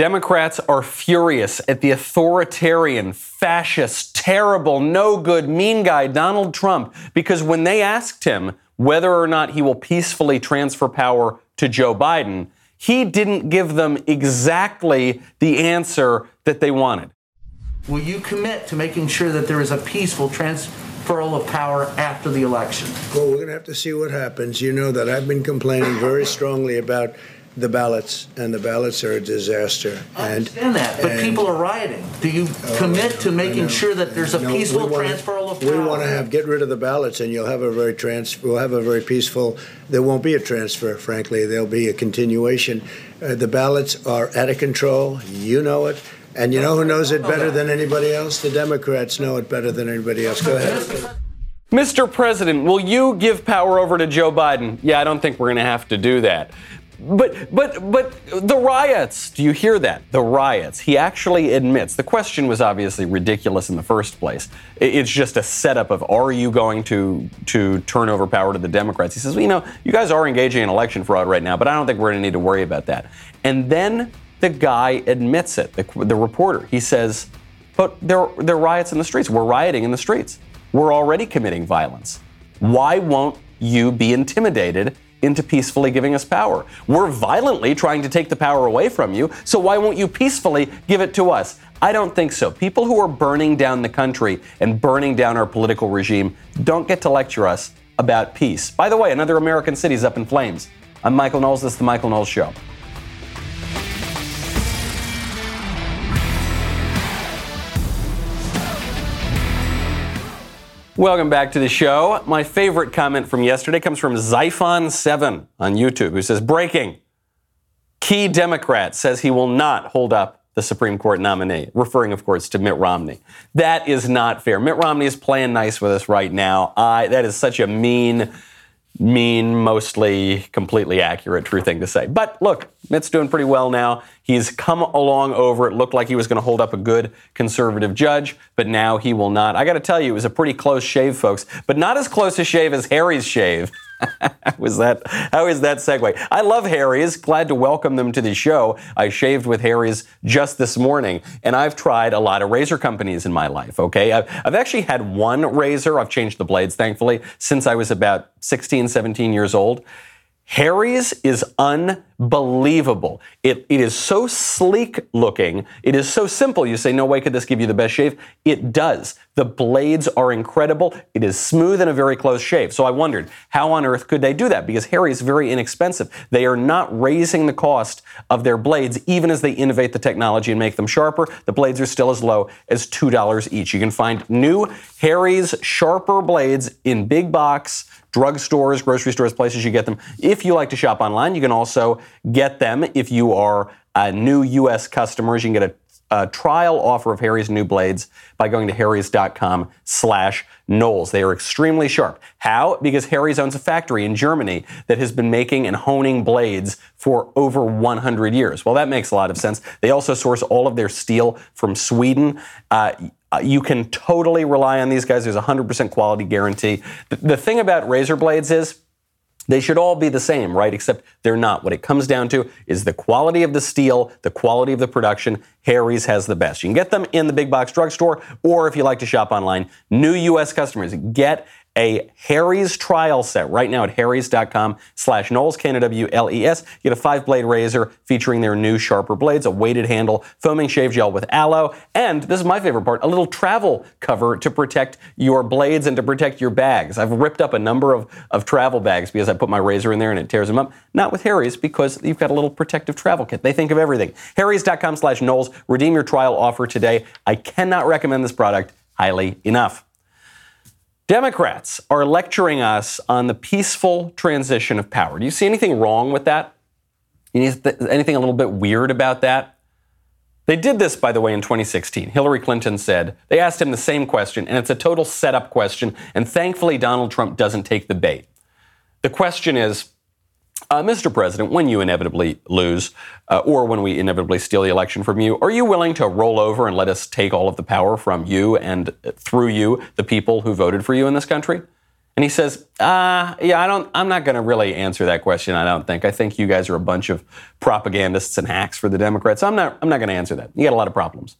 Democrats are furious at the authoritarian, fascist, terrible, no good, mean guy Donald Trump because when they asked him whether or not he will peacefully transfer power to Joe Biden, he didn't give them exactly the answer that they wanted. Will you commit to making sure that there is a peaceful transferal of power after the election? Well, we're going to have to see what happens. You know that I've been complaining very strongly about the ballots, and the ballots are a disaster. I understand that, but people are rioting. Do you Oh, commit to making sure that there's a No, peaceful we wanna- transferal of power? We want to have get rid of the ballots, and you'll have a very trans. We'll have a very peaceful. There won't be a transfer, frankly. There'll be a continuation. Uh, the ballots are out of control. You know it, and you know who knows it better than anybody else. The Democrats know it better than anybody else. Go ahead. Mr. President, will you give power over to Joe Biden? Yeah, I don't think we're going to have to do that. But but but the riots, do you hear that? The riots. He actually admits. The question was obviously ridiculous in the first place. It's just a setup of are you going to to turn over power to the Democrats? He says, well, you know, you guys are engaging in election fraud right now, but I don't think we're going to need to worry about that. And then the guy admits it. The, the reporter. He says, but there there are riots in the streets. We're rioting in the streets. We're already committing violence. Why won't you be intimidated into peacefully giving us power? We're violently trying to take the power away from you, so why won't you peacefully give it to us? I don't think so. People who are burning down the country and burning down our political regime don't get to lecture us about peace. By the way, another American city is up in flames. I'm Michael Knowles. This is The Michael Knowles Show. Welcome back to the show. My favorite comment from yesterday comes from Xiphon7 on YouTube, who says, Breaking. Key Democrat says he will not hold up the Supreme Court nominee, referring, of course, to Mitt Romney. That is not fair. Mitt Romney is playing nice with us right now. I, that is such a mean, mean, mostly completely accurate, true thing to say. But look, Mitt's doing pretty well now. He's come along over it. Looked like he was going to hold up a good conservative judge, but now he will not. I got to tell you, it was a pretty close shave, folks, but not as close a shave as Harry's shave. how is that? How is that segue? I love Harry's. Glad to welcome them to the show. I shaved with Harry's just this morning, and I've tried a lot of razor companies in my life. Okay, I've, I've actually had one razor. I've changed the blades, thankfully, since I was about 16, 17 years old. Harry's is unbelievable. It, it is so sleek looking. It is so simple. You say, no way could this give you the best shave. It does. The blades are incredible. It is smooth and a very close shave. So I wondered, how on earth could they do that? Because Harry's is very inexpensive. They are not raising the cost of their blades, even as they innovate the technology and make them sharper. The blades are still as low as $2 each. You can find new Harry's sharper blades in big box drugstores, grocery stores, places you get them. If you like to shop online, you can also get them if you are uh, new U.S. customers. You can get a, trial offer of Harry's new blades by going to harrys.com slash Knowles. They are extremely sharp. How? Because Harry's owns a factory in Germany that has been making and honing blades for over 100 years. Well, that makes a lot of sense. They also source all of their steel from Sweden. Uh, Uh, you can totally rely on these guys. There's a 100% quality guarantee. The, the thing about razor blades is they should all be the same, right? Except they're not. What it comes down to is the quality of the steel, the quality of the production. Harry's has the best. You can get them in the big box drugstore, or if you like to shop online, new U.S. customers get a Harry's trial set right now at harrys.com slash Knowles, K-N-O-W-L-E-S. Get a five-blade razor featuring their new sharper blades, a weighted handle, foaming shave gel with aloe, and this is my favorite part, a little travel cover to protect your blades and to protect your bags. I've ripped up a number of, of travel bags because I put my razor in there and it tears them up. Not with Harry's because you've got a little protective travel kit. They think of everything. harrys.com slash Knowles. Redeem your trial offer today. I cannot recommend this product highly enough. Democrats are lecturing us on the peaceful transition of power. Do you see anything wrong with that? Anything a little bit weird about that? They did this, by the way, in 2016. Hillary Clinton said, they asked him the same question, and it's a total setup question, and thankfully Donald Trump doesn't take the bait. The question is, uh, Mr. President, when you inevitably lose, uh, or when we inevitably steal the election from you, are you willing to roll over and let us take all of the power from you and uh, through you, the people who voted for you in this country? And he says, uh, yeah, I don't, I'm not going to really answer that question. I don't think. I think you guys are a bunch of propagandists and hacks for the Democrats. I'm not, I'm not going to answer that. You got a lot of problems.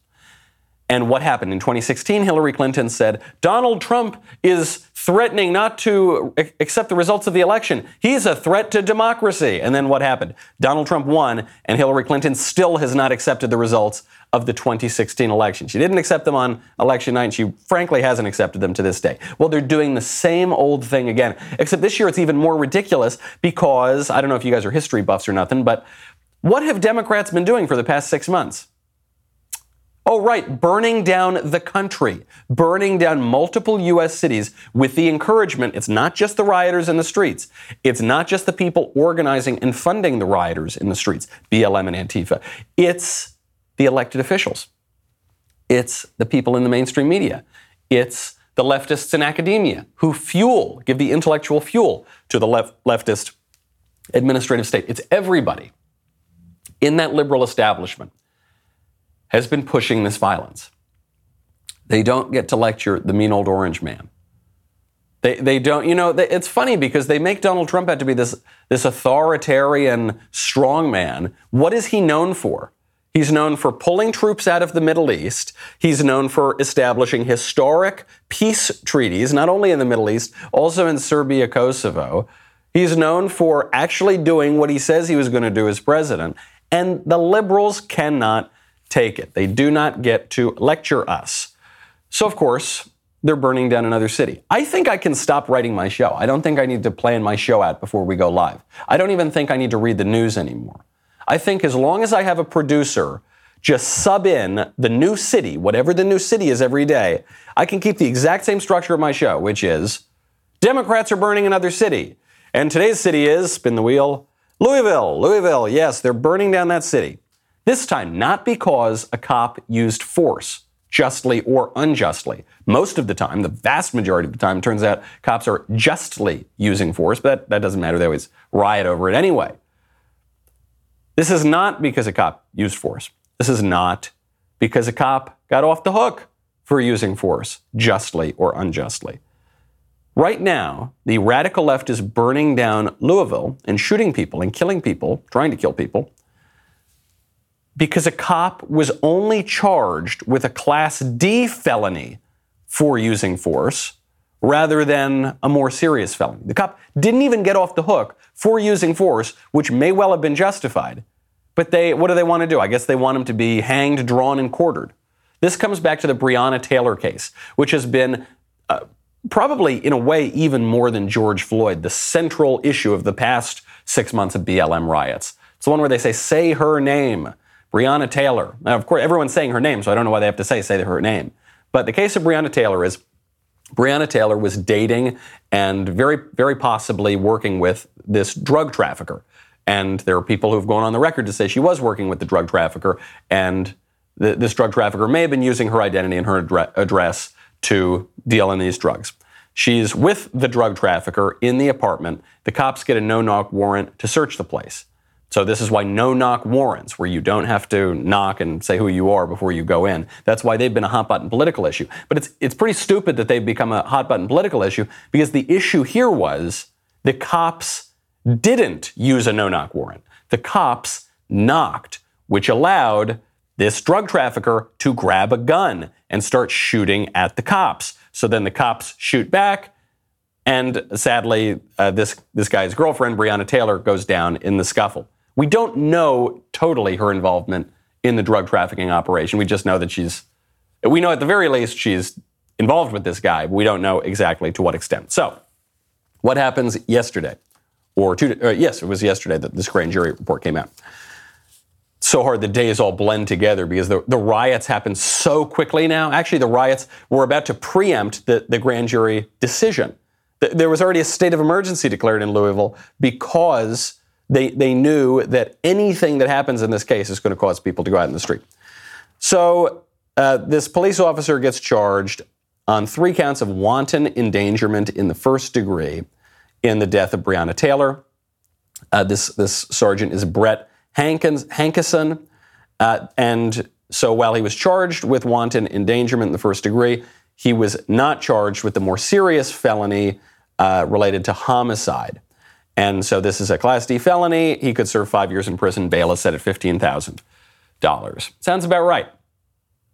And what happened? In 2016, Hillary Clinton said, Donald Trump is threatening not to accept the results of the election. He's a threat to democracy. And then what happened? Donald Trump won, and Hillary Clinton still has not accepted the results of the 2016 election. She didn't accept them on election night, and she frankly hasn't accepted them to this day. Well, they're doing the same old thing again, except this year it's even more ridiculous because I don't know if you guys are history buffs or nothing, but what have Democrats been doing for the past six months? Oh, right, burning down the country, burning down multiple U.S. cities with the encouragement. It's not just the rioters in the streets. It's not just the people organizing and funding the rioters in the streets, BLM and Antifa. It's the elected officials. It's the people in the mainstream media. It's the leftists in academia who fuel, give the intellectual fuel to the left, leftist administrative state. It's everybody in that liberal establishment has been pushing this violence. They don't get to lecture the mean old orange man. They, they don't, you know, they, it's funny because they make Donald Trump out to be this, this authoritarian strongman. What is he known for? He's known for pulling troops out of the Middle East. He's known for establishing historic peace treaties, not only in the Middle East, also in Serbia, Kosovo. He's known for actually doing what he says he was going to do as president. And the liberals cannot take it. They do not get to lecture us. So, of course, they're burning down another city. I think I can stop writing my show. I don't think I need to plan my show out before we go live. I don't even think I need to read the news anymore. I think as long as I have a producer just sub in the new city, whatever the new city is every day, I can keep the exact same structure of my show, which is Democrats are burning another city. And today's city is, spin the wheel, Louisville. Louisville, yes, they're burning down that city. This time, not because a cop used force, justly or unjustly. Most of the time, the vast majority of the time, turns out cops are justly using force, but that, that doesn't matter. They always riot over it anyway. This is not because a cop used force. This is not because a cop got off the hook for using force, justly or unjustly. Right now, the radical left is burning down Louisville and shooting people and killing people, trying to kill people, because a cop was only charged with a Class D felony for using force rather than a more serious felony. The cop didn't even get off the hook for using force, which may well have been justified. But they, what do they want to do? I guess they want him to be hanged, drawn, and quartered. This comes back to the Breonna Taylor case, which has been uh, probably, in a way, even more than George Floyd, the central issue of the past six months of BLM riots. It's the one where they say, say her name. Breonna Taylor. Now, of course, everyone's saying her name, so I don't know why they have to say, say her name. But the case of Breonna Taylor is Breonna Taylor was dating and very, very possibly working with this drug trafficker. And there are people who've gone on the record to say she was working with the drug trafficker, and th- this drug trafficker may have been using her identity and her adre- address to deal in these drugs. She's with the drug trafficker in the apartment. The cops get a no knock warrant to search the place. So this is why no knock warrants, where you don't have to knock and say who you are before you go in. That's why they've been a hot button political issue. But it's it's pretty stupid that they've become a hot button political issue because the issue here was the cops didn't use a no knock warrant. The cops knocked, which allowed this drug trafficker to grab a gun and start shooting at the cops. So then the cops shoot back. And sadly, uh, this, this guy's girlfriend, Breonna Taylor, goes down in the scuffle. We don't know totally her involvement in the drug trafficking operation. We just know that she's, we know at the very least she's involved with this guy, but we don't know exactly to what extent. So, what happens yesterday? Or two, uh, yes, it was yesterday that this grand jury report came out. So hard the days all blend together because the, the riots happen so quickly now. Actually, the riots were about to preempt the, the grand jury decision. There was already a state of emergency declared in Louisville because they, they knew that anything that happens in this case is going to cause people to go out in the street. So uh, this police officer gets charged on three counts of wanton endangerment in the first degree in the death of Breonna Taylor. Uh, this, this sergeant is Brett Hankins, Hankison. Uh, and so while he was charged with wanton endangerment in the first degree, he was not charged with the more serious felony uh, related to homicide. And so this is a Class D felony. He could serve five years in prison. Bail is set at $15,000. Sounds about right.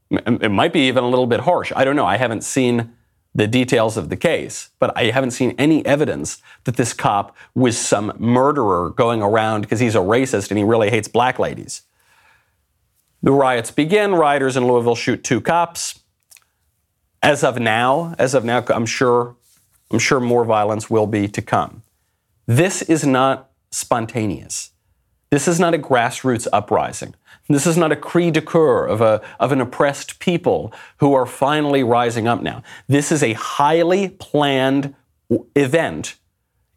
It might be even a little bit harsh. I don't know. I haven't seen the details of the case, but I haven't seen any evidence that this cop was some murderer going around because he's a racist and he really hates black ladies. The riots begin. Rioters in Louisville shoot two cops. As of now, as of now, I'm sure, I'm sure more violence will be to come. This is not spontaneous. This is not a grassroots uprising. This is not a cri de coeur of, a, of an oppressed people who are finally rising up now. This is a highly planned event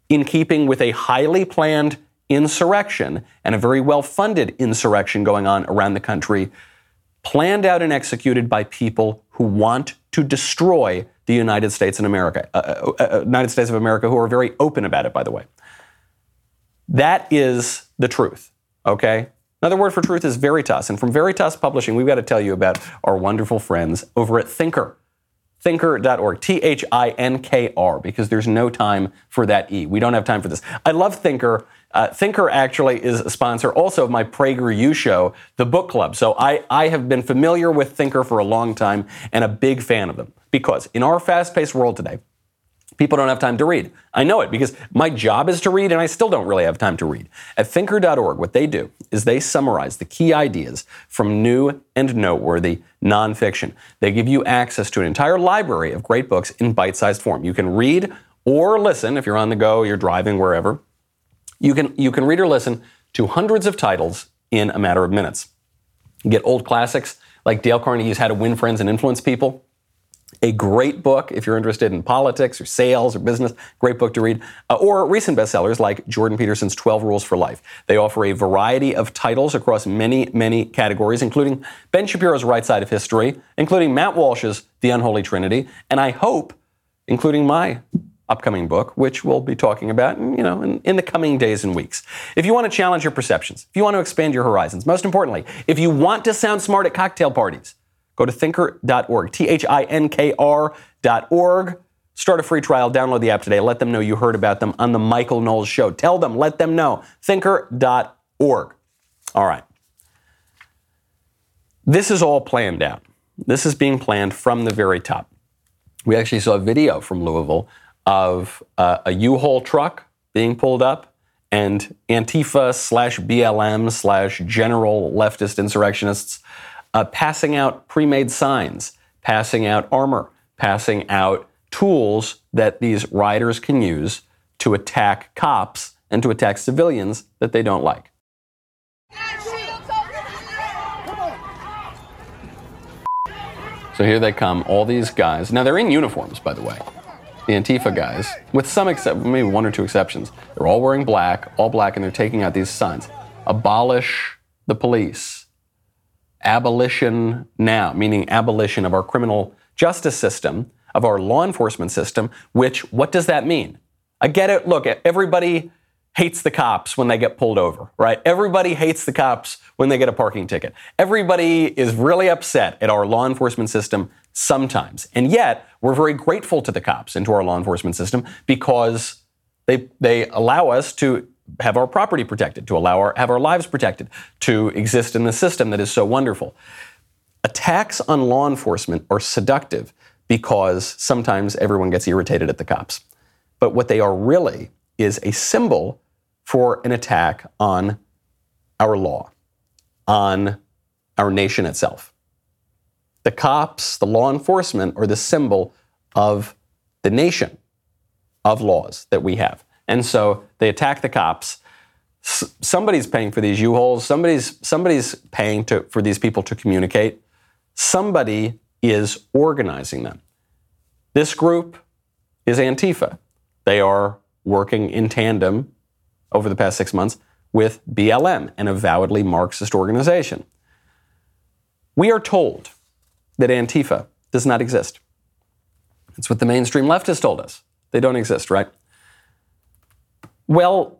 in keeping with a highly planned insurrection and a very well funded insurrection going on around the country, planned out and executed by people who want to destroy the United States and America, uh, uh, uh, uh, United States of America, who are very open about it, by the way. That is the truth, okay? Another word for truth is Veritas. And from Veritas Publishing, we've got to tell you about our wonderful friends over at Thinkr. Thinkr.org, T H I N K R, because there's no time for that E. We don't have time for this. I love Thinkr. Uh, Thinkr actually is a sponsor also of my PragerU show, The Book Club. So I, I have been familiar with Thinkr for a long time and a big fan of them. Because in our fast paced world today, People don't have time to read. I know it because my job is to read and I still don't really have time to read. At thinkr.org, what they do is they summarize the key ideas from new and noteworthy nonfiction. They give you access to an entire library of great books in bite sized form. You can read or listen if you're on the go, you're driving, wherever. You can, you can read or listen to hundreds of titles in a matter of minutes. Get old classics like Dale Carnegie's How to Win Friends and Influence People a great book if you're interested in politics or sales or business, great book to read, uh, or recent bestsellers like Jordan Peterson's 12 Rules for Life. They offer a variety of titles across many, many categories, including Ben Shapiro's Right Side of History, including Matt Walsh's The Unholy Trinity, and I hope, including my upcoming book, which we'll be talking about, you know, in, in, the coming days and weeks. If you want to challenge your perceptions, if you want to expand your horizons, most importantly, if you want to sound smart at cocktail parties, Go to thinkr.org, T H I N K R.org. Start a free trial, download the app today. Let them know you heard about them on the Michael Knowles Show. Tell them, let them know. Thinkr.org. All right. This is all planned out. This is being planned from the very top. We actually saw a video from Louisville of uh, a U-Haul truck being pulled up and Antifa slash BLM slash general leftist insurrectionists uh, passing out pre made signs, passing out armor, passing out tools that these rioters can use to attack cops and to attack civilians that they don't like. So here they come, all these guys. Now they're in uniforms, by the way. The Antifa guys, with some except maybe one or two exceptions. They're all wearing black, all black, and they're taking out these signs. Abolish the police abolition now, meaning abolition of our criminal justice system, of our law enforcement system, which, what does that mean? I get it. Look, everybody hates the cops when they get pulled over, right? Everybody hates the cops when they get a parking ticket. Everybody is really upset at our law enforcement system sometimes. And yet, we're very grateful to the cops and to our law enforcement system because they, they allow us to have our property protected, to allow our have our lives protected, to exist in the system that is so wonderful. Attacks on law enforcement are seductive because sometimes everyone gets irritated at the cops. But what they are really is a symbol for an attack on our law, on our nation itself. The cops, the law enforcement, are the symbol of the nation of laws that we have. And so they attack the cops. S- somebody's paying for these U-Hauls. Somebody's somebody's paying to, for these people to communicate. Somebody is organizing them. This group is Antifa. They are working in tandem over the past six months with BLM, an avowedly Marxist organization. We are told that Antifa does not exist. It's what the mainstream left has told us. They don't exist, right? Well,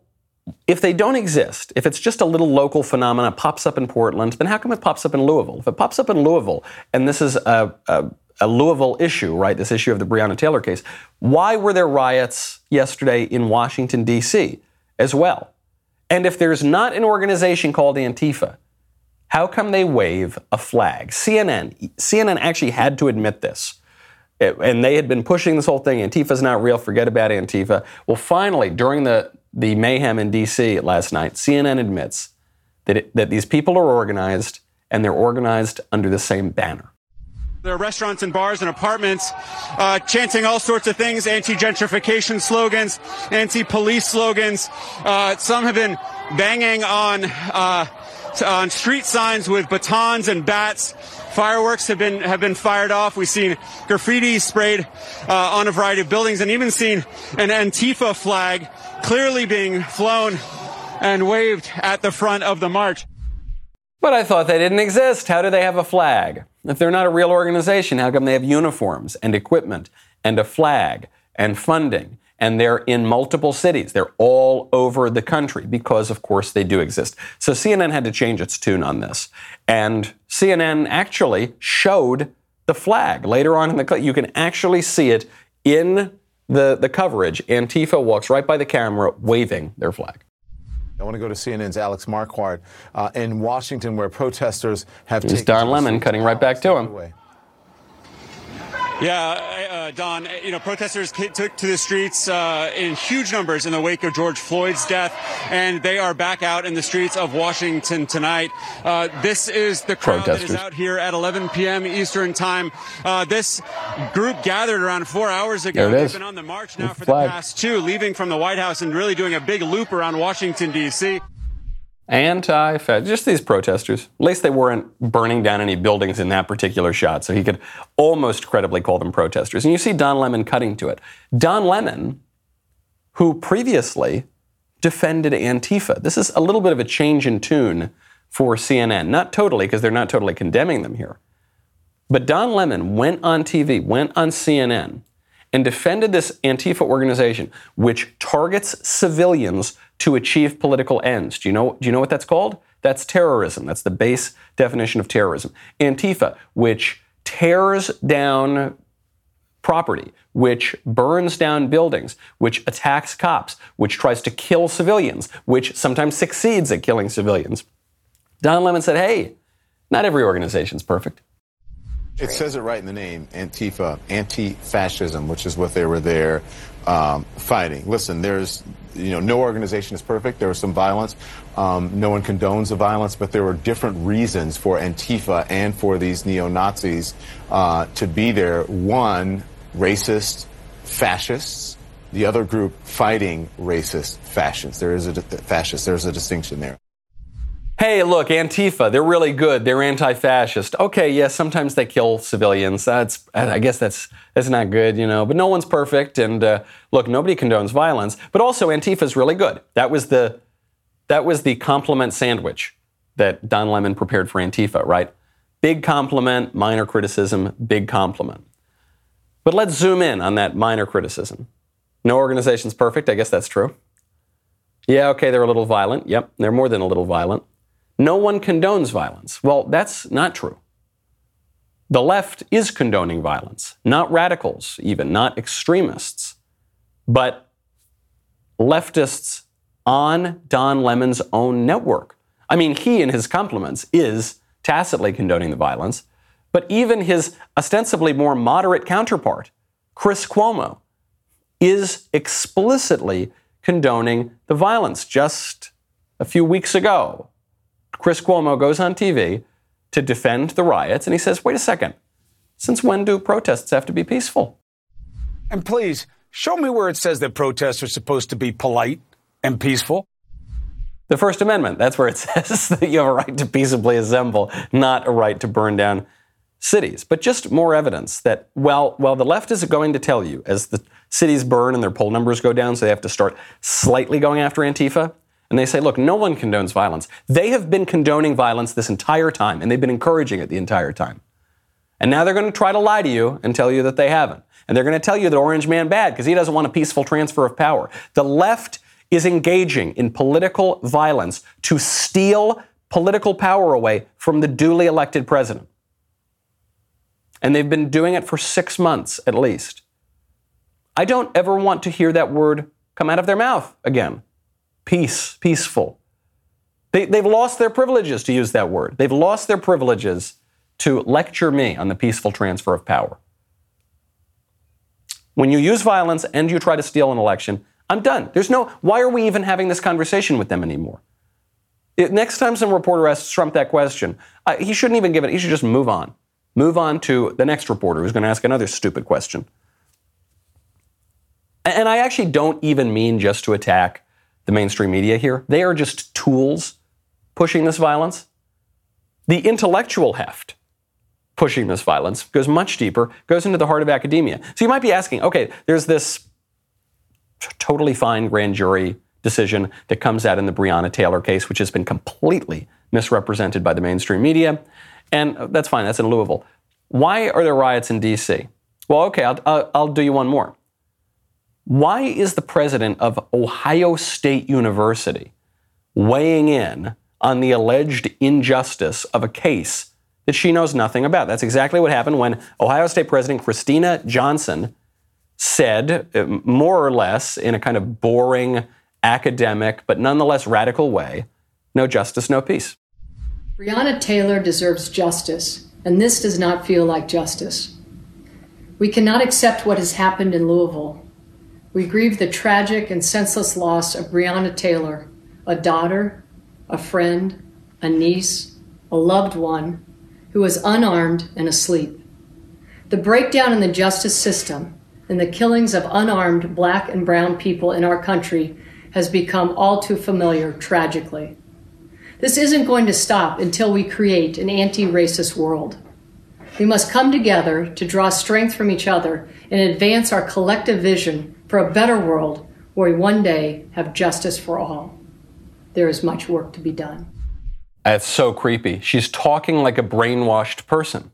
if they don't exist, if it's just a little local phenomenon, pops up in Portland, then how come it pops up in Louisville? If it pops up in Louisville and this is a, a, a Louisville issue, right? This issue of the Breonna Taylor case. Why were there riots yesterday in Washington, D.C. as well? And if there's not an organization called Antifa, how come they wave a flag? CNN, CNN actually had to admit this. And they had been pushing this whole thing. Antifa's not real. Forget about Antifa. Well, finally, during the, the mayhem in D.C. last night, CNN admits that, it, that these people are organized and they're organized under the same banner. There are restaurants and bars and apartments uh, chanting all sorts of things, anti-gentrification slogans, anti-police slogans. Uh, some have been banging on uh, on street signs with batons and bats. Fireworks have been have been fired off. We've seen graffiti sprayed uh, on a variety of buildings, and even seen an Antifa flag clearly being flown and waved at the front of the march. But I thought they didn't exist. How do they have a flag? If they're not a real organization, how come they have uniforms and equipment and a flag and funding? And they're in multiple cities. They're all over the country because, of course, they do exist. So CNN had to change its tune on this. And CNN actually showed the flag later on in the clip. You can actually see it in the, the coverage. Antifa walks right by the camera waving their flag. I want to go to CNN's Alex Marquardt uh, in Washington, where protesters have. Here's Don Lemon cutting right back to him. Yeah, uh, Don, you know, protesters took to the streets uh, in huge numbers in the wake of George Floyd's death, and they are back out in the streets of Washington tonight. Uh, this is the crowd that is out here at 11 p.m. Eastern Time. Uh, this group gathered around four hours ago. There it is. They've been on the march now the for flag. the past two, leaving from the White House and really doing a big loop around Washington, D.C Antifa, just these protesters. At least they weren't burning down any buildings in that particular shot, so he could almost credibly call them protesters. And you see Don Lemon cutting to it. Don Lemon, who previously defended Antifa. This is a little bit of a change in tune for CNN. Not totally, because they're not totally condemning them here. But Don Lemon went on TV, went on CNN, and defended this Antifa organization, which targets civilians to achieve political ends. Do you know, do you know what that's called? That's terrorism. That's the base definition of terrorism. Antifa, which tears down property, which burns down buildings, which attacks cops, which tries to kill civilians, which sometimes succeeds at killing civilians. Don Lemon said, hey, not every organization is perfect. It says it right in the name, Antifa, anti-fascism, which is what they were there um, fighting. Listen, there's, you know, no organization is perfect. There was some violence. Um, no one condones the violence, but there were different reasons for Antifa and for these neo-Nazis uh, to be there. One, racist fascists. The other group fighting racist fascists. There is a fascist. There's a distinction there hey, look, Antifa, they're really good. They're anti-fascist. Okay, yes, yeah, sometimes they kill civilians. That's, I guess that's that's not good, you know. But no one's perfect, and uh, look, nobody condones violence. But also, Antifa is really good. That was the that was the compliment sandwich that Don Lemon prepared for Antifa, right? Big compliment, minor criticism, big compliment. But let's zoom in on that minor criticism. No organization's perfect. I guess that's true. Yeah, okay, they're a little violent. Yep, they're more than a little violent. No one condones violence. Well, that's not true. The left is condoning violence, not radicals, even, not extremists, but leftists on Don Lemon's own network. I mean, he, in his compliments, is tacitly condoning the violence, but even his ostensibly more moderate counterpart, Chris Cuomo, is explicitly condoning the violence. Just a few weeks ago, Chris Cuomo goes on TV to defend the riots, and he says, wait a second, since when do protests have to be peaceful? And please, show me where it says that protests are supposed to be polite and peaceful. The First Amendment, that's where it says that you have a right to peaceably assemble, not a right to burn down cities. But just more evidence that while, while the left is going to tell you as the cities burn and their poll numbers go down, so they have to start slightly going after Antifa, and they say, look, no one condones violence. They have been condoning violence this entire time, and they've been encouraging it the entire time. And now they're going to try to lie to you and tell you that they haven't. And they're going to tell you that Orange Man bad because he doesn't want a peaceful transfer of power. The left is engaging in political violence to steal political power away from the duly elected president. And they've been doing it for six months at least. I don't ever want to hear that word come out of their mouth again. Peace, peaceful. They, they've lost their privileges to use that word. They've lost their privileges to lecture me on the peaceful transfer of power. When you use violence and you try to steal an election, I'm done. There's no, why are we even having this conversation with them anymore? It, next time some reporter asks Trump that question, uh, he shouldn't even give it, he should just move on. Move on to the next reporter who's going to ask another stupid question. And, and I actually don't even mean just to attack the mainstream media here. They are just tools pushing this violence. The intellectual heft pushing this violence goes much deeper, goes into the heart of academia. So you might be asking, okay, there's this totally fine grand jury decision that comes out in the Breonna Taylor case, which has been completely misrepresented by the mainstream media. And uh, that's fine, that's in Louisville. Why are there riots in D.C.? Well, okay, I'll, I'll, I'll do you one more. Why is the president of Ohio State University weighing in on the alleged injustice of a case that she knows nothing about? That's exactly what happened when Ohio State President Kristina Johnson said, uh, more or less in a kind of boring, academic, but nonetheless radical way, no justice, no peace. Breonna Taylor deserves justice, and this does not feel like justice. We cannot accept what has happened in Louisville. We grieve the tragic and senseless loss of Breonna Taylor, a daughter, a friend, a niece, a loved one who was unarmed and asleep. The breakdown in the justice system and the killings of unarmed black and brown people in our country has become all too familiar tragically. This isn't going to stop until we create an anti racist world. We must come together to draw strength from each other and advance our collective vision for a better world where we one day have justice for all. There is much work to be done. That's so creepy. She's talking like a brainwashed person.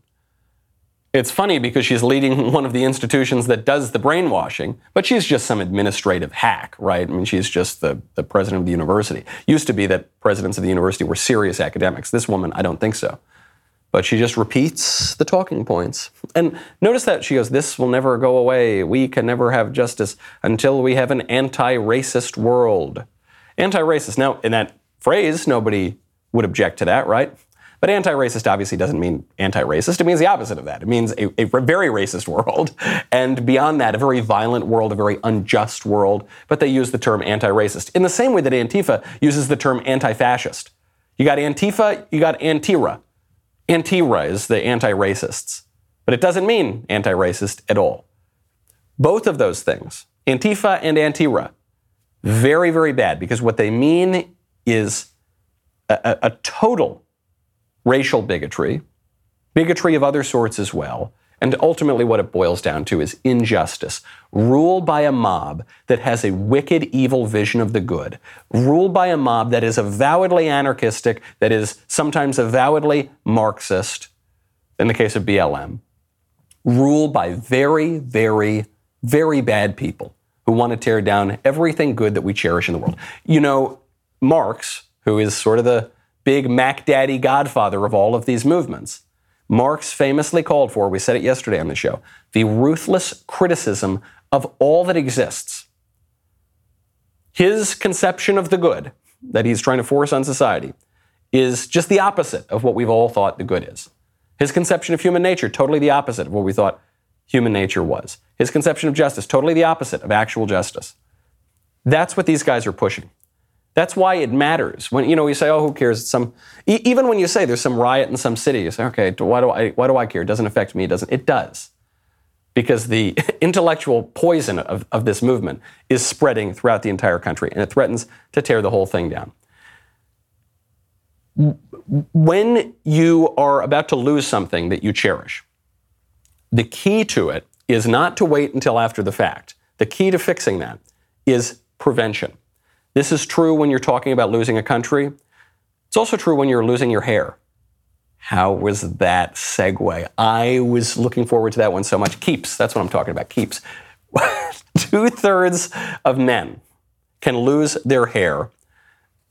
It's funny because she's leading one of the institutions that does the brainwashing, but she's just some administrative hack, right? I mean, she's just the, the president of the university. Used to be that presidents of the university were serious academics. This woman, I don't think so. But she just repeats the talking points. And notice that she goes, This will never go away. We can never have justice until we have an anti racist world. Anti racist. Now, in that phrase, nobody would object to that, right? But anti racist obviously doesn't mean anti racist. It means the opposite of that. It means a, a, very racist world. And beyond that, a very violent world, a very unjust world. But they use the term anti racist in the same way that Antifa uses the term anti fascist. You got Antifa, you got Antira. Antira is the anti racists. But it doesn't mean anti racist at all. Both of those things, Antifa and Antira, very, very bad because what they mean is a, a, a total racial bigotry, bigotry of other sorts as well, and ultimately what it boils down to is injustice, ruled by a mob that has a wicked, evil vision of the good, ruled by a mob that is avowedly anarchistic, that is sometimes avowedly Marxist, in the case of BLM, ruled by very, very, very bad people who want to tear down everything good that we cherish in the world. You know, Marx, who is sort of the big Mac Daddy godfather of all of these movements. Marx famously called for, we said it yesterday on the show, the ruthless criticism of all that exists. His conception of the good that he's trying to force on society is just the opposite of what we've all thought the good is. His conception of human nature, totally the opposite of what we thought human nature was. His conception of justice, totally the opposite of actual justice. That's what these guys are pushing. That's why it matters. When you know you say, "Oh, who cares?" It's some e- even when you say there's some riot in some city, you say, "Okay, why do I why do I care? It doesn't affect me. It doesn't. It does." Because the intellectual poison of, of this movement is spreading throughout the entire country and it threatens to tear the whole thing down. When you are about to lose something that you cherish, the key to it is not to wait until after the fact. The key to fixing that is prevention. This is true when you're talking about losing a country. It's also true when you're losing your hair. How was that segue? I was looking forward to that one so much. Keeps, that's what I'm talking about. Keeps. Two thirds of men can lose their hair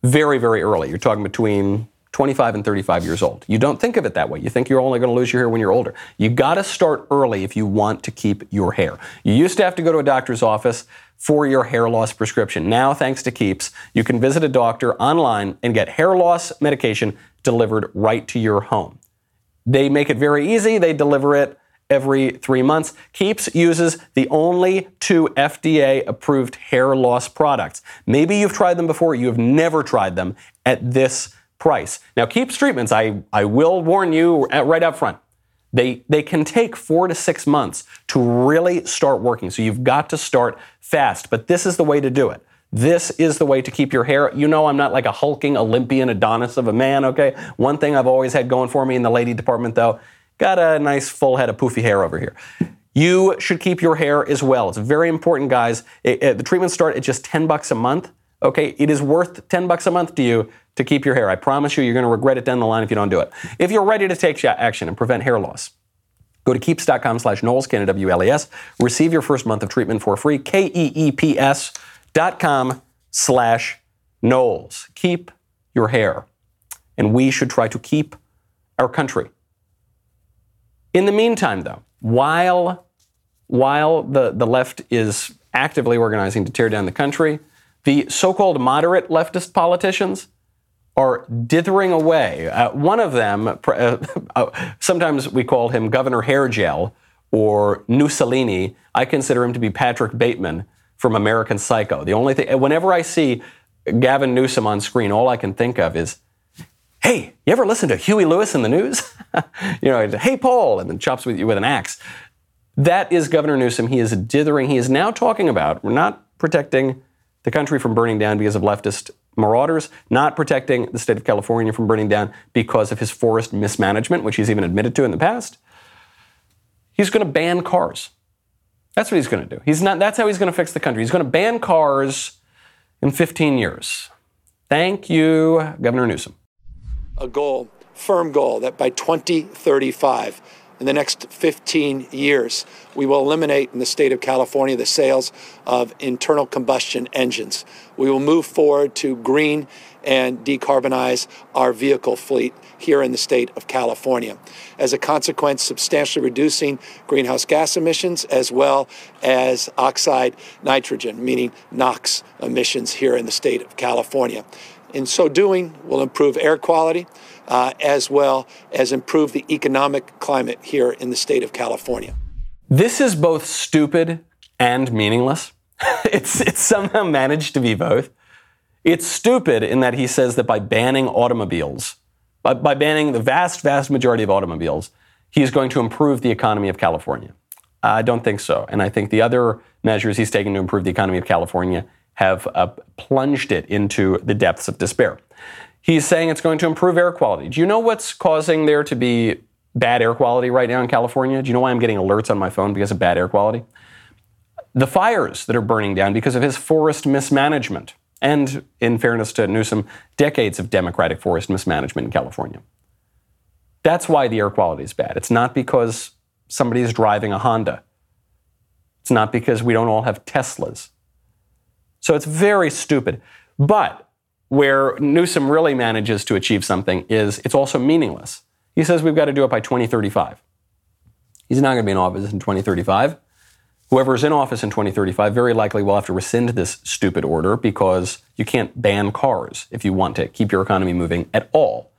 very, very early. You're talking between 25 and 35 years old. You don't think of it that way. You think you're only going to lose your hair when you're older. You got to start early if you want to keep your hair. You used to have to go to a doctor's office for your hair loss prescription. Now, thanks to Keeps, you can visit a doctor online and get hair loss medication delivered right to your home. They make it very easy. They deliver it every three months. Keeps uses the only two FDA approved hair loss products. Maybe you've tried them before, you have never tried them at this price. Now, Keeps treatments, I, I will warn you right up front, they, they can take four to six months to really start working. So you've got to start fast, but this is the way to do it. This is the way to keep your hair. You know, I'm not like a hulking Olympian Adonis of a man, okay? One thing I've always had going for me in the lady department, though, got a nice full head of poofy hair over here. You should keep your hair as well. It's very important, guys. It, it, the treatments start at just 10 bucks a month. Okay, it is worth 10 bucks a month to you to keep your hair. I promise you, you're going to regret it down the line if you don't do it. If you're ready to take action and prevent hair loss, go to keeps.com slash Knowles, K-N-W-L-E-S. Receive your first month of treatment for free. K-E-E-P-S dot com slash Knowles. Keep your hair. And we should try to keep our country. In the meantime, though, while, while the, the left is actively organizing to tear down the country, the so called moderate leftist politicians are dithering away. Uh, one of them, uh, uh, sometimes we call him Governor Hair Gel or Mussolini. I consider him to be Patrick Bateman from American Psycho. The only thing, whenever I see Gavin Newsom on screen, all I can think of is, hey, you ever listen to Huey Lewis and the News? you know, hey, Paul, and then chops with you with an axe. That is Governor Newsom. He is dithering. He is now talking about, we're not protecting the country from burning down because of leftist marauders, not protecting the state of California from burning down because of his forest mismanagement, which he's even admitted to in the past. He's going to ban cars. That's what he's going to do. He's not, that's how he's going to fix the country. He's going to ban cars in 15 years. Thank you, Governor Newsom. A goal, firm goal, that by 2035, in the next 15 years, we will eliminate in the state of California the sales of internal combustion engines. We will move forward to green and decarbonize our vehicle fleet here in the state of California. As a consequence, substantially reducing greenhouse gas emissions as well as oxide nitrogen, meaning NOx emissions here in the state of California. In so doing, we'll improve air quality uh, as well as improve the economic climate here in the state of California. This is both stupid and meaningless. it's, it's somehow managed to be both. It's stupid in that he says that by banning automobiles, by, by banning the vast, vast majority of automobiles, he's going to improve the economy of California. I don't think so. And I think the other measures he's taken to improve the economy of California have uh, plunged it into the depths of despair. He's saying it's going to improve air quality. Do you know what's causing there to be bad air quality right now in California? Do you know why I'm getting alerts on my phone because of bad air quality? The fires that are burning down because of his forest mismanagement. And in fairness to Newsom, decades of Democratic forest mismanagement in California. That's why the air quality is bad. It's not because somebody is driving a Honda. It's not because we don't all have Teslas. So it's very stupid. But where Newsom really manages to achieve something is it's also meaningless. He says we've got to do it by 2035. He's not going to be in office in 2035. Whoever is in office in 2035 very likely will have to rescind this stupid order because you can't ban cars if you want to keep your economy moving at all.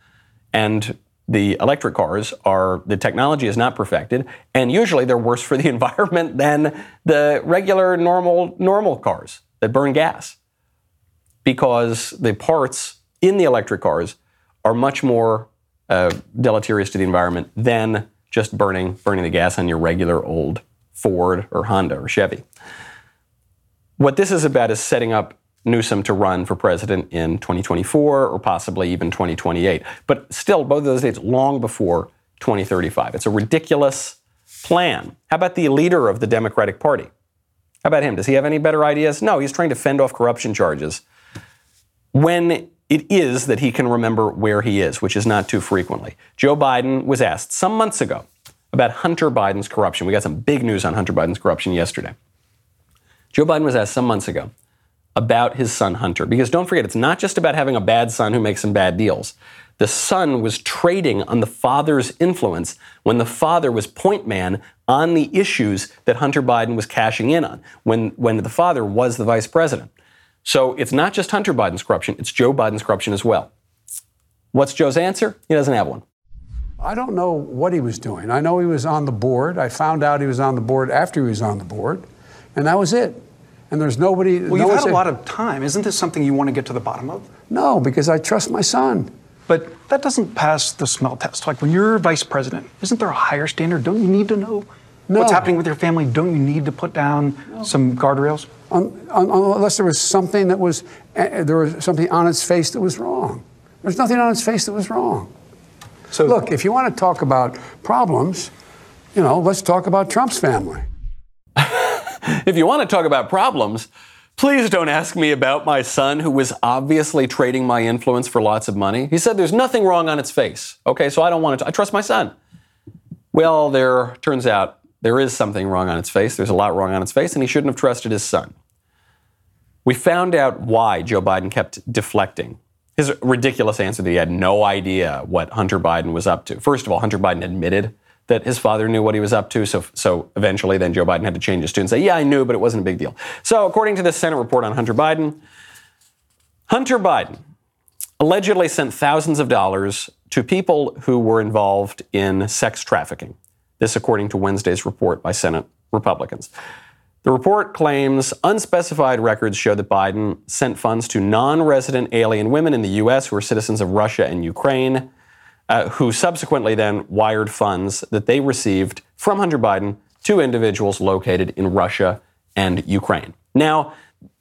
And the electric cars are, the technology is not perfected, and usually they're worse for the environment than the regular normal, normal cars that burn gas because the parts in the electric cars are much more uh, deleterious to the environment than just burning burning the gas on your regular old Ford or Honda or Chevy. What this is about is setting up Newsom to run for president in 2024 or possibly even 2028. But still, both of those dates long before 2035. It's a ridiculous plan. How about the leader of the Democratic Party? How about him? Does he have any better ideas? No, he's trying to fend off corruption charges when it is that he can remember where he is, which is not too frequently. Joe Biden was asked some months ago about Hunter Biden's corruption. We got some big news on Hunter Biden's corruption yesterday. Joe Biden was asked some months ago about his son Hunter. Because don't forget, it's not just about having a bad son who makes some bad deals. The son was trading on the father's influence when the father was point man on the issues that Hunter Biden was cashing in on, when, when the father was the vice president. So it's not just Hunter Biden's corruption, it's Joe Biden's corruption as well. What's Joe's answer? He doesn't have one. I don't know what he was doing. I know he was on the board. I found out he was on the board after he was on the board, and that was it. And there's nobody. Well, no you've had a lot of time. Isn't this something you want to get to the bottom of? No, because I trust my son. But that doesn't pass the smell test. Like when you're vice president, isn't there a higher standard? Don't you need to know No. what's happening with your family? Don't you need to put down some guardrails? Un- un- unless there was something that was uh, there was something on its face that was wrong. There's nothing on its face that was wrong. So Look, if you want to talk about problems, you know, let's talk about Trump's family. If you want to talk about problems, please don't ask me about my son who was obviously trading my influence for lots of money. He said there's nothing wrong on its face. Okay, so I don't want to. I trust my son. Well, there turns out there is something wrong on its face. There's a lot wrong on its face, and he shouldn't have trusted his son. We found out why Joe Biden kept deflecting. His ridiculous answer that he had no idea what Hunter Biden was up to. First of all, Hunter Biden admitted that his father knew what he was up to. So, so eventually, then Joe Biden had to change his tune and say, "Yeah, I knew, but it wasn't a big deal." So, according to this Senate report on Hunter Biden, Hunter Biden allegedly sent thousands of dollars to people who were involved in sex trafficking. This, according to Wednesday's report by Senate Republicans. The report claims unspecified records show that Biden sent funds to non resident alien women in the U.S. who are citizens of Russia and Ukraine, uh, who subsequently then wired funds that they received from Hunter Biden to individuals located in Russia and Ukraine. Now,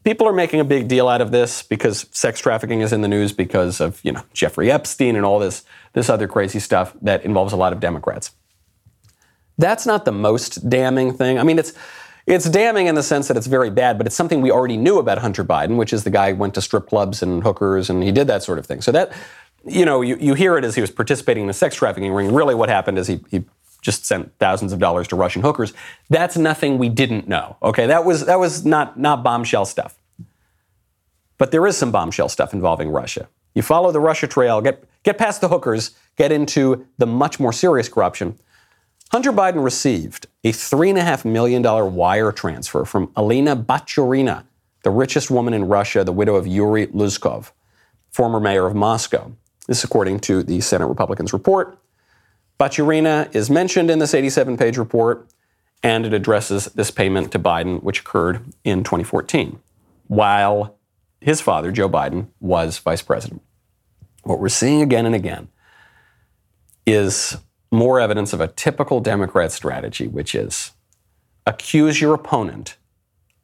people are making a big deal out of this because sex trafficking is in the news because of you know Jeffrey Epstein and all this this other crazy stuff that involves a lot of Democrats. That's not the most damning thing. I mean, it's it's damning in the sense that it's very bad, but it's something we already knew about Hunter Biden, which is the guy who went to strip clubs and hookers and he did that sort of thing. So that you know, you, you hear it as he was participating in a sex trafficking ring. Really what happened is he, he just sent thousands of dollars to Russian hookers. That's nothing we didn't know. Okay, that was that was not not bombshell stuff. But there is some bombshell stuff involving Russia. You follow the Russia trail, get get past the hookers, get into the much more serious corruption. Hunter Biden received a $3.5 million wire transfer from Alina Bachurina, the richest woman in Russia, the widow of Yuri Luzhkov, former mayor of Moscow. This, is according to the Senate Republicans' report. Bachurina is mentioned in this 87 page report, and it addresses this payment to Biden, which occurred in 2014, while his father, Joe Biden, was vice president. What we're seeing again and again is more evidence of a typical Democrat strategy, which is accuse your opponent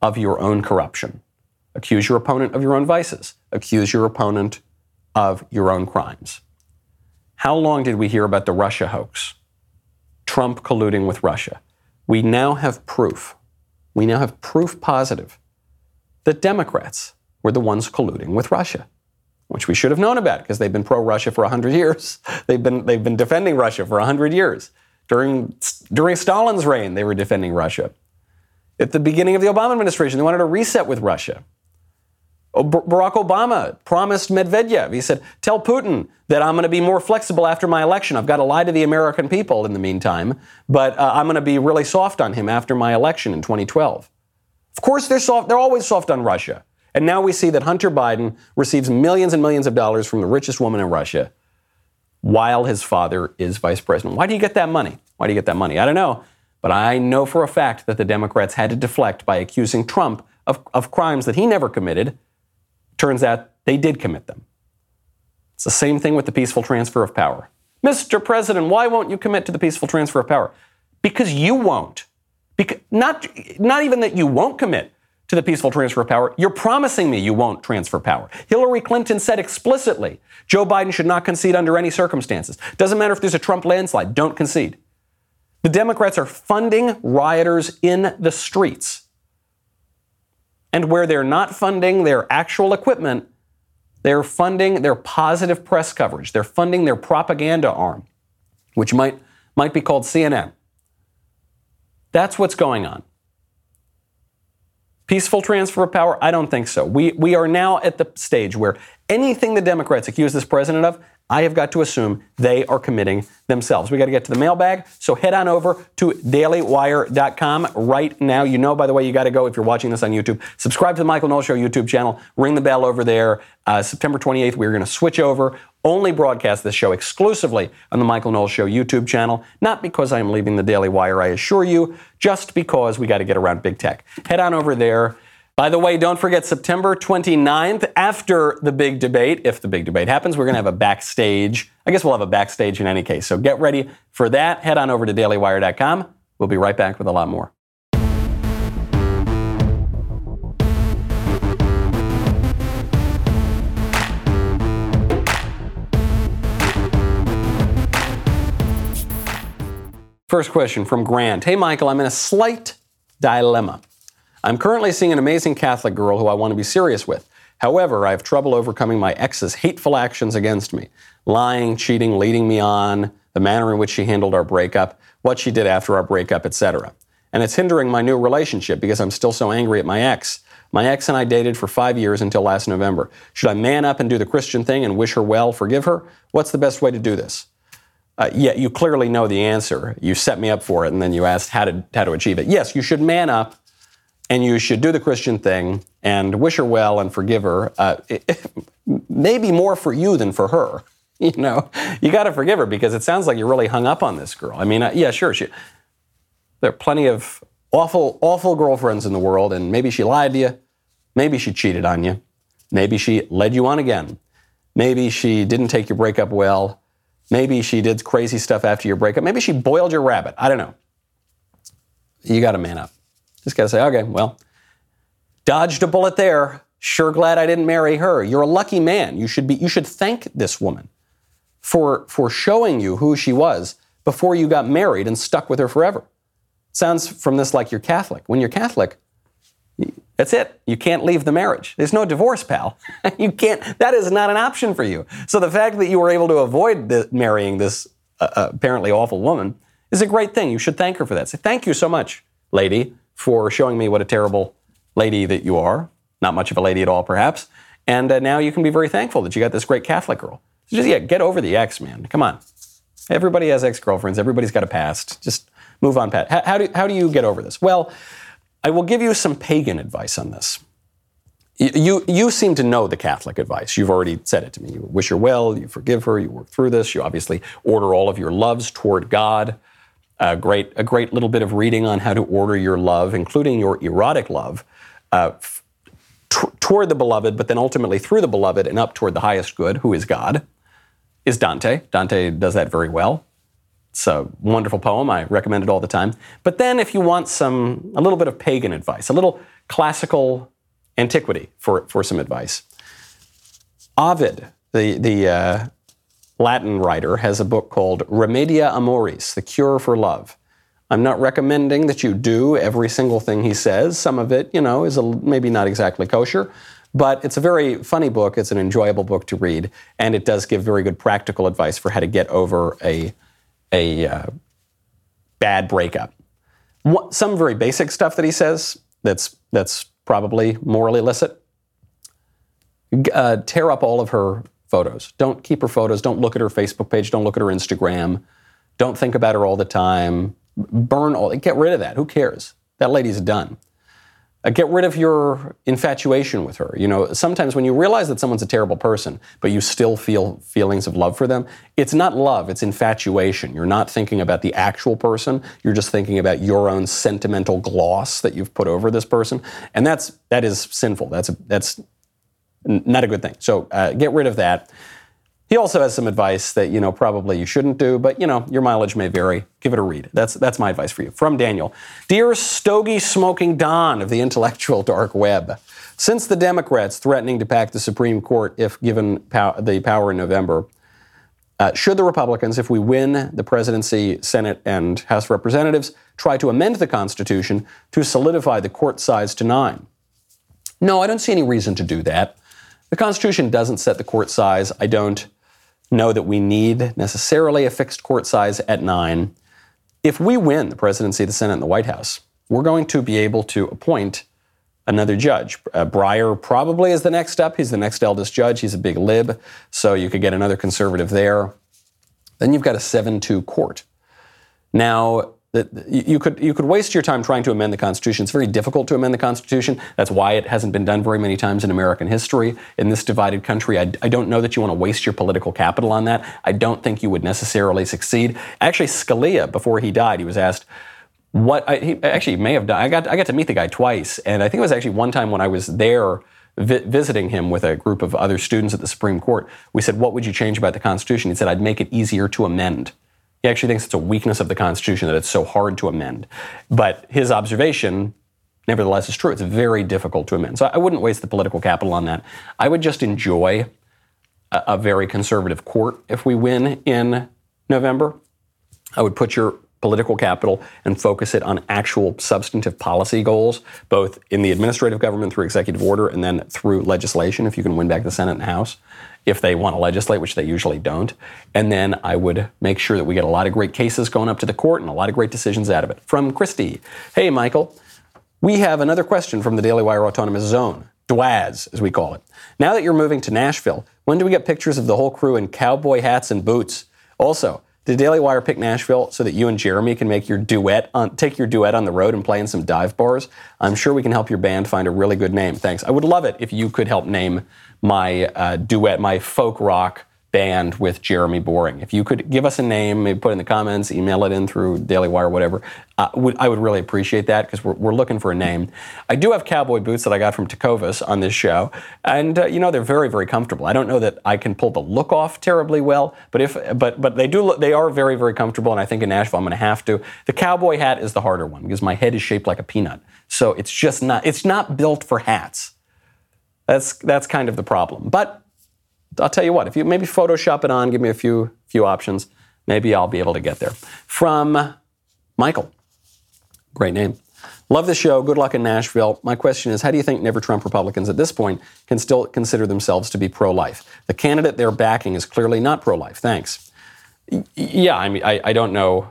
of your own corruption, accuse your opponent of your own vices, accuse your opponent of your own crimes. How long did we hear about the Russia hoax? Trump colluding with Russia. We now have proof. We now have proof positive that Democrats were the ones colluding with Russia, which we should have known about because they've been pro-Russia for 100 years. They've been, they've been defending Russia for 100 years. During, during Stalin's reign, they were defending Russia. At the beginning of the Obama administration, they wanted a reset with Russia. Oh, Bar- Barack Obama promised Medvedev, he said, Tell Putin that I'm going to be more flexible after my election. I've got to lie to the American people in the meantime, but uh, I'm going to be really soft on him after my election in 2012. Of course, they're soft. They're always soft on Russia. And now we see that Hunter Biden receives millions and millions of dollars from the richest woman in Russia while his father is vice president. Why do you get that money? Why do you get that money? I don't know. But I know for a fact that the Democrats had to deflect by accusing Trump of, of crimes that he never committed. Turns out they did commit them. It's the same thing with the peaceful transfer of power. Mr. President, why won't you commit to the peaceful transfer of power? Because you won't. Because not, not even that you won't commit to the peaceful transfer of power, you're promising me you won't transfer power. Hillary Clinton said explicitly Joe Biden should not concede under any circumstances. Doesn't matter if there's a Trump landslide, don't concede. The Democrats are funding rioters in the streets. And where they're not funding their actual equipment, they're funding their positive press coverage. They're funding their propaganda arm, which might, might be called CNN. That's what's going on. Peaceful transfer of power? I don't think so. We, we are now at the stage where anything the Democrats accuse this president of, I have got to assume they are committing themselves. We got to get to the mailbag, so head on over to dailywire.com right now. You know, by the way, you got to go if you're watching this on YouTube. Subscribe to the Michael Knowles Show YouTube channel. Ring the bell over there. Uh, September 28th, we're going to switch over. Only broadcast this show exclusively on the Michael Knowles Show YouTube channel. Not because I am leaving the Daily Wire, I assure you, just because we got to get around big tech. Head on over there. By the way, don't forget September 29th, after the big debate, if the big debate happens, we're going to have a backstage. I guess we'll have a backstage in any case. So get ready for that. Head on over to dailywire.com. We'll be right back with a lot more. First question from Grant. Hey, Michael, I'm in a slight dilemma. I'm currently seeing an amazing Catholic girl who I want to be serious with. However, I have trouble overcoming my ex's hateful actions against me lying, cheating, leading me on, the manner in which she handled our breakup, what she did after our breakup, etc. And it's hindering my new relationship because I'm still so angry at my ex. My ex and I dated for five years until last November. Should I man up and do the Christian thing and wish her well, forgive her? What's the best way to do this? Uh, yeah, you clearly know the answer. You set me up for it, and then you asked how to how to achieve it. Yes, you should man up, and you should do the Christian thing and wish her well and forgive her. Uh, maybe more for you than for her. You know, you got to forgive her because it sounds like you're really hung up on this girl. I mean, uh, yeah, sure, she, there are plenty of awful, awful girlfriends in the world, and maybe she lied to you, maybe she cheated on you, maybe she led you on again, maybe she didn't take your breakup well. Maybe she did crazy stuff after your breakup. Maybe she boiled your rabbit. I don't know. You got to man up. Just got to say, okay, well, dodged a bullet there. Sure glad I didn't marry her. You're a lucky man. You should be you should thank this woman for for showing you who she was before you got married and stuck with her forever. Sounds from this like you're Catholic. When you're Catholic, that's it. You can't leave the marriage. There's no divorce, pal. you can't. That is not an option for you. So the fact that you were able to avoid the, marrying this uh, uh, apparently awful woman is a great thing. You should thank her for that. Say thank you so much, lady, for showing me what a terrible lady that you are. Not much of a lady at all, perhaps. And uh, now you can be very thankful that you got this great Catholic girl. So just yeah, get over the ex, man. Come on. Everybody has ex-girlfriends. Everybody's got a past. Just move on, Pat. How, how do how do you get over this? Well. I will give you some pagan advice on this. You, you seem to know the Catholic advice. You've already said it to me. You wish her well, you forgive her, you work through this, you obviously order all of your loves toward God. A great, a great little bit of reading on how to order your love, including your erotic love, uh, t- toward the beloved, but then ultimately through the beloved and up toward the highest good, who is God, is Dante. Dante does that very well. It's a wonderful poem. I recommend it all the time. But then, if you want some, a little bit of pagan advice, a little classical antiquity for, for some advice, Ovid, the, the uh, Latin writer, has a book called Remedia Amoris, The Cure for Love. I'm not recommending that you do every single thing he says. Some of it, you know, is a, maybe not exactly kosher, but it's a very funny book. It's an enjoyable book to read, and it does give very good practical advice for how to get over a a uh, bad breakup. What, some very basic stuff that he says that's that's probably morally illicit. Uh, tear up all of her photos. Don't keep her photos. Don't look at her Facebook page. Don't look at her Instagram. Don't think about her all the time. Burn all. Get rid of that. Who cares? That lady's done. Uh, get rid of your infatuation with her. You know, sometimes when you realize that someone's a terrible person, but you still feel feelings of love for them, it's not love, it's infatuation. You're not thinking about the actual person, you're just thinking about your own sentimental gloss that you've put over this person. And that's that is sinful. That's a, that's not a good thing. So uh, get rid of that. He also has some advice that, you know, probably you shouldn't do, but, you know, your mileage may vary. Give it a read. That's, that's my advice for you. From Daniel Dear stogie smoking Don of the intellectual dark web, since the Democrats threatening to pack the Supreme Court if given pow- the power in November, uh, should the Republicans, if we win the presidency, Senate, and House Representatives, try to amend the Constitution to solidify the court size to nine? No, I don't see any reason to do that. The Constitution doesn't set the court size. I don't know that we need necessarily a fixed court size at nine. If we win the presidency, the Senate, and the White House, we're going to be able to appoint another judge. Uh, Breyer probably is the next up. He's the next eldest judge. He's a big lib, so you could get another conservative there. Then you've got a 7 2 court. Now, you could you could waste your time trying to amend the Constitution. It's very difficult to amend the Constitution. That's why it hasn't been done very many times in American history. In this divided country, I, I don't know that you want to waste your political capital on that. I don't think you would necessarily succeed. Actually, Scalia, before he died, he was asked what I, he actually may have done. I got I got to meet the guy twice, and I think it was actually one time when I was there. Vi- visiting him with a group of other students at the Supreme Court, we said, What would you change about the Constitution? He said, I'd make it easier to amend. He actually thinks it's a weakness of the Constitution that it's so hard to amend. But his observation, nevertheless, is true. It's very difficult to amend. So I wouldn't waste the political capital on that. I would just enjoy a, a very conservative court if we win in November. I would put your political capital and focus it on actual substantive policy goals, both in the administrative government through executive order and then through legislation, if you can win back the Senate and House if they want to legislate, which they usually don't. And then I would make sure that we get a lot of great cases going up to the court and a lot of great decisions out of it. From Christy Hey, Michael, we have another question from the Daily Wire Autonomous Zone, DWAZ, as we call it. Now that you're moving to Nashville, when do we get pictures of the whole crew in cowboy hats and boots? Also, did Daily Wire pick Nashville so that you and Jeremy can make your duet on, take your duet on the road and play in some dive bars? I'm sure we can help your band find a really good name. Thanks. I would love it if you could help name my uh, duet, my folk rock band with Jeremy Boring. If you could give us a name, maybe put in the comments, email it in through Daily Wire, whatever, uh, would, I would really appreciate that because we're, we're, looking for a name. I do have cowboy boots that I got from Tecovas on this show, and uh, you know they're very, very comfortable. I don't know that I can pull the look off terribly well, but if but but they do look, they are very, very comfortable, and I think in Nashville I'm going to have to. The cowboy hat is the harder one because my head is shaped like a peanut, so it's just not it's not built for hats. That's that's kind of the problem, but I'll tell you what, if you maybe Photoshop it on, give me a few few options, maybe I'll be able to get there. From Michael, great name. Love the show. Good luck in Nashville. My question is how do you think Never Trump Republicans at this point can still consider themselves to be pro life? The candidate they're backing is clearly not pro life. Thanks. Yeah, I mean, I, I don't know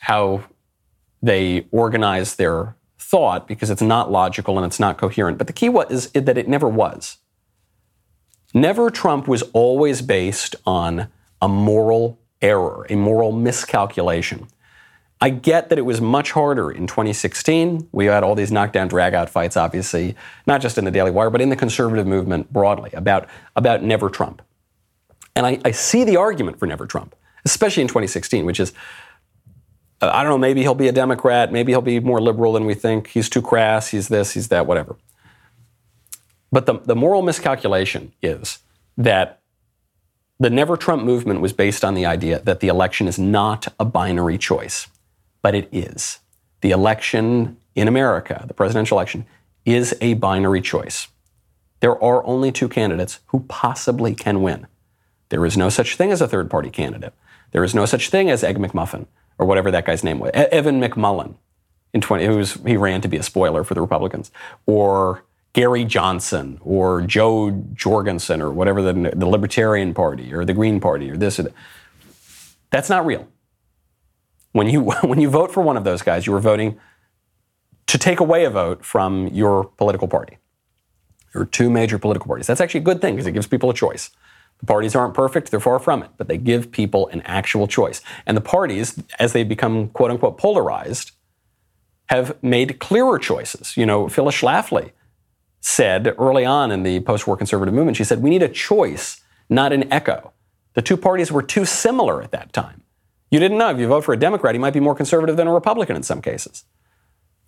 how they organize their thought because it's not logical and it's not coherent. But the key was, is that it never was. Never Trump was always based on a moral error, a moral miscalculation. I get that it was much harder in 2016. We had all these knockdown dragout fights, obviously, not just in the Daily Wire, but in the conservative movement broadly about, about Never Trump. And I, I see the argument for Never Trump, especially in 2016, which is uh, I don't know, maybe he'll be a Democrat, maybe he'll be more liberal than we think. He's too crass, he's this, he's that, whatever. But the, the moral miscalculation is that the Never Trump movement was based on the idea that the election is not a binary choice, but it is. The election in America, the presidential election, is a binary choice. There are only two candidates who possibly can win. There is no such thing as a third party candidate. There is no such thing as Egg McMuffin or whatever that guy's name was. Evan McMullin in 20, it was, he ran to be a spoiler for the Republicans. Or Gary Johnson or Jo Jorgensen or whatever the, the Libertarian Party or the Green Party or this or that. That's not real. When you, when you vote for one of those guys, you are voting to take away a vote from your political party. There are two major political parties. That's actually a good thing because it gives people a choice. The parties aren't perfect, they're far from it, but they give people an actual choice. And the parties, as they become quote unquote polarized, have made clearer choices. You know, Phyllis Schlafly said early on in the post war conservative movement, she said, we need a choice, not an echo. The two parties were too similar at that time. You didn't know if you vote for a Democrat, he might be more conservative than a Republican in some cases.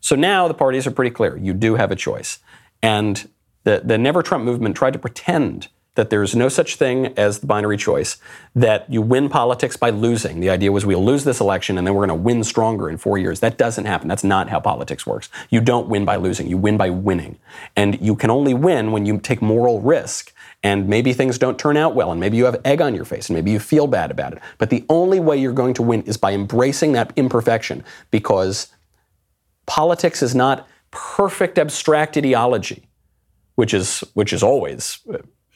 So now the parties are pretty clear. You do have a choice. And the, the Never Trump movement tried to pretend that there's no such thing as the binary choice, that you win politics by losing. The idea was we'll lose this election and then we're going to win stronger in four years. That doesn't happen. That's not how politics works. You don't win by losing, you win by winning. And you can only win when you take moral risk. And maybe things don't turn out well, and maybe you have egg on your face, and maybe you feel bad about it. But the only way you're going to win is by embracing that imperfection, because politics is not perfect abstract ideology, which is which is always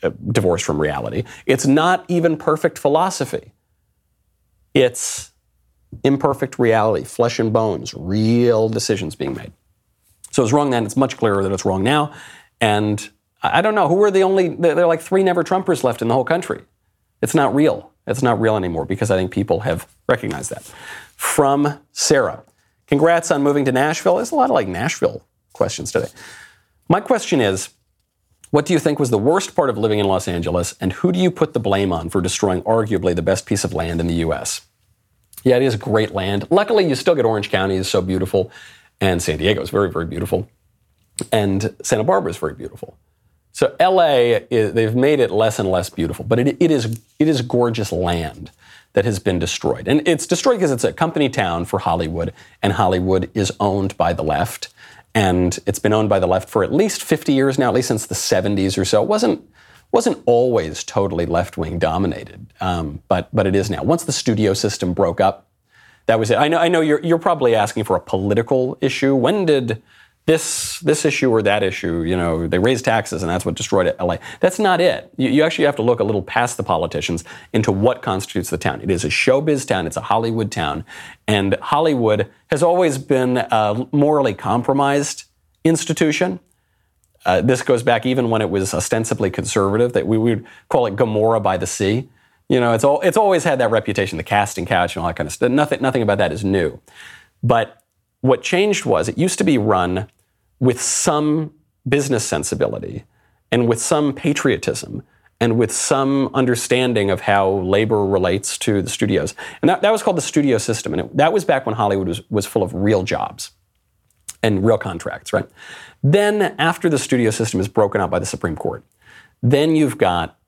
Uh, divorced from reality. It's not even perfect philosophy. It's imperfect reality, flesh and bones, real decisions being made. So it's wrong then. It's much clearer that it's wrong now. And I don't know who are the only. There are like three never Trumpers left in the whole country. It's not real. It's not real anymore because I think people have recognized that. From Sarah, congrats on moving to Nashville. There's a lot of like Nashville questions today. My question is. What do you think was the worst part of living in Los Angeles, and who do you put the blame on for destroying arguably the best piece of land in the U.S.? Yeah, it is great land. Luckily, you still get Orange County is so beautiful, and San Diego is very, very beautiful, and Santa Barbara is very beautiful. So LA, is, they've made it less and less beautiful, but it, it is it is gorgeous land that has been destroyed, and it's destroyed because it's a company town for Hollywood, and Hollywood is owned by the left, and it's been owned by the left for at least 50 years now, at least since the 70s or so. It wasn't wasn't always totally left wing dominated, um, but but it is now. Once the studio system broke up, that was it. I know I know you're you're probably asking for a political issue. When did this this issue or that issue? You know, they raised taxes and that's what destroyed LA. That's not it. You, you actually have to look a little past the politicians into what constitutes the town. It is a showbiz town. It's a Hollywood town, and Hollywood has always been a morally compromised institution. Uh, this goes back even when it was ostensibly conservative, that we would call it Gomorrah by the Sea. You know, it's all it's always had that reputation, the casting couch and all that kind of stuff. Nothing, nothing about that is new. But what changed was it used to be run with some business sensibility and with some patriotism and with some understanding of how labor relates to the studios. And that, that was called the studio system. And it, that was back when Hollywood was, was full of real jobs and real contracts, right? Then, after the studio system is broken up by the Supreme Court, then you've got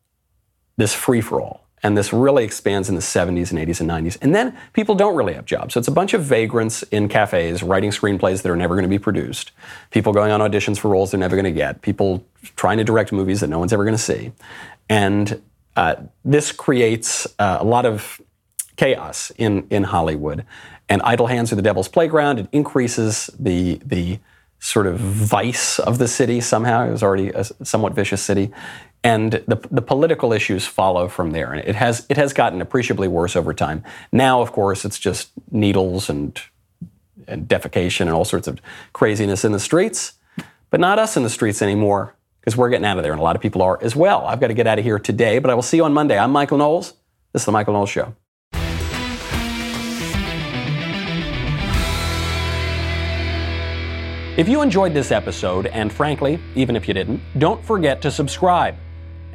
this free for all. And this really expands in the 70s and 80s and 90s. And then people don't really have jobs. So it's a bunch of vagrants in cafes writing screenplays that are never going to be produced, people going on auditions for roles they're never going to get, people trying to direct movies that no one's ever going to see. And uh, this creates uh, a lot of chaos in, in Hollywood. And idle hands are the devil's playground. It increases the, the sort of vice of the city somehow. It was already a somewhat vicious city. And the, the political issues follow from there. And it has, it has gotten appreciably worse over time. Now, of course, it's just needles and, and defecation and all sorts of craziness in the streets. But not us in the streets anymore, because we're getting out of there, and a lot of people are as well. I've got to get out of here today, but I will see you on Monday. I'm Michael Knowles. This is The Michael Knowles Show. If you enjoyed this episode, and frankly, even if you didn't, don't forget to subscribe.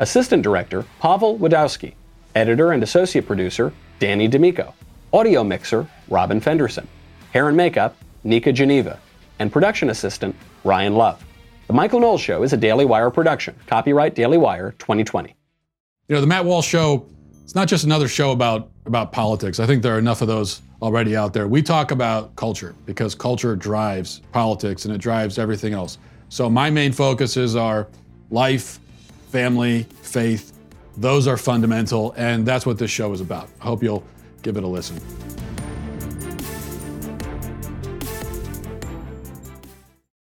Assistant director, Pavel Wadowski. Editor and associate producer, Danny D'Amico. Audio mixer, Robin Fenderson. Hair and makeup, Nika Geneva. And production assistant, Ryan Love. The Michael Knowles Show is a Daily Wire production. Copyright Daily Wire 2020. You know, the Matt Walsh Show, it's not just another show about, about politics. I think there are enough of those already out there. We talk about culture because culture drives politics and it drives everything else. So my main focuses are life, family, faith. Those are fundamental, and that's what this show is about. I hope you'll give it a listen.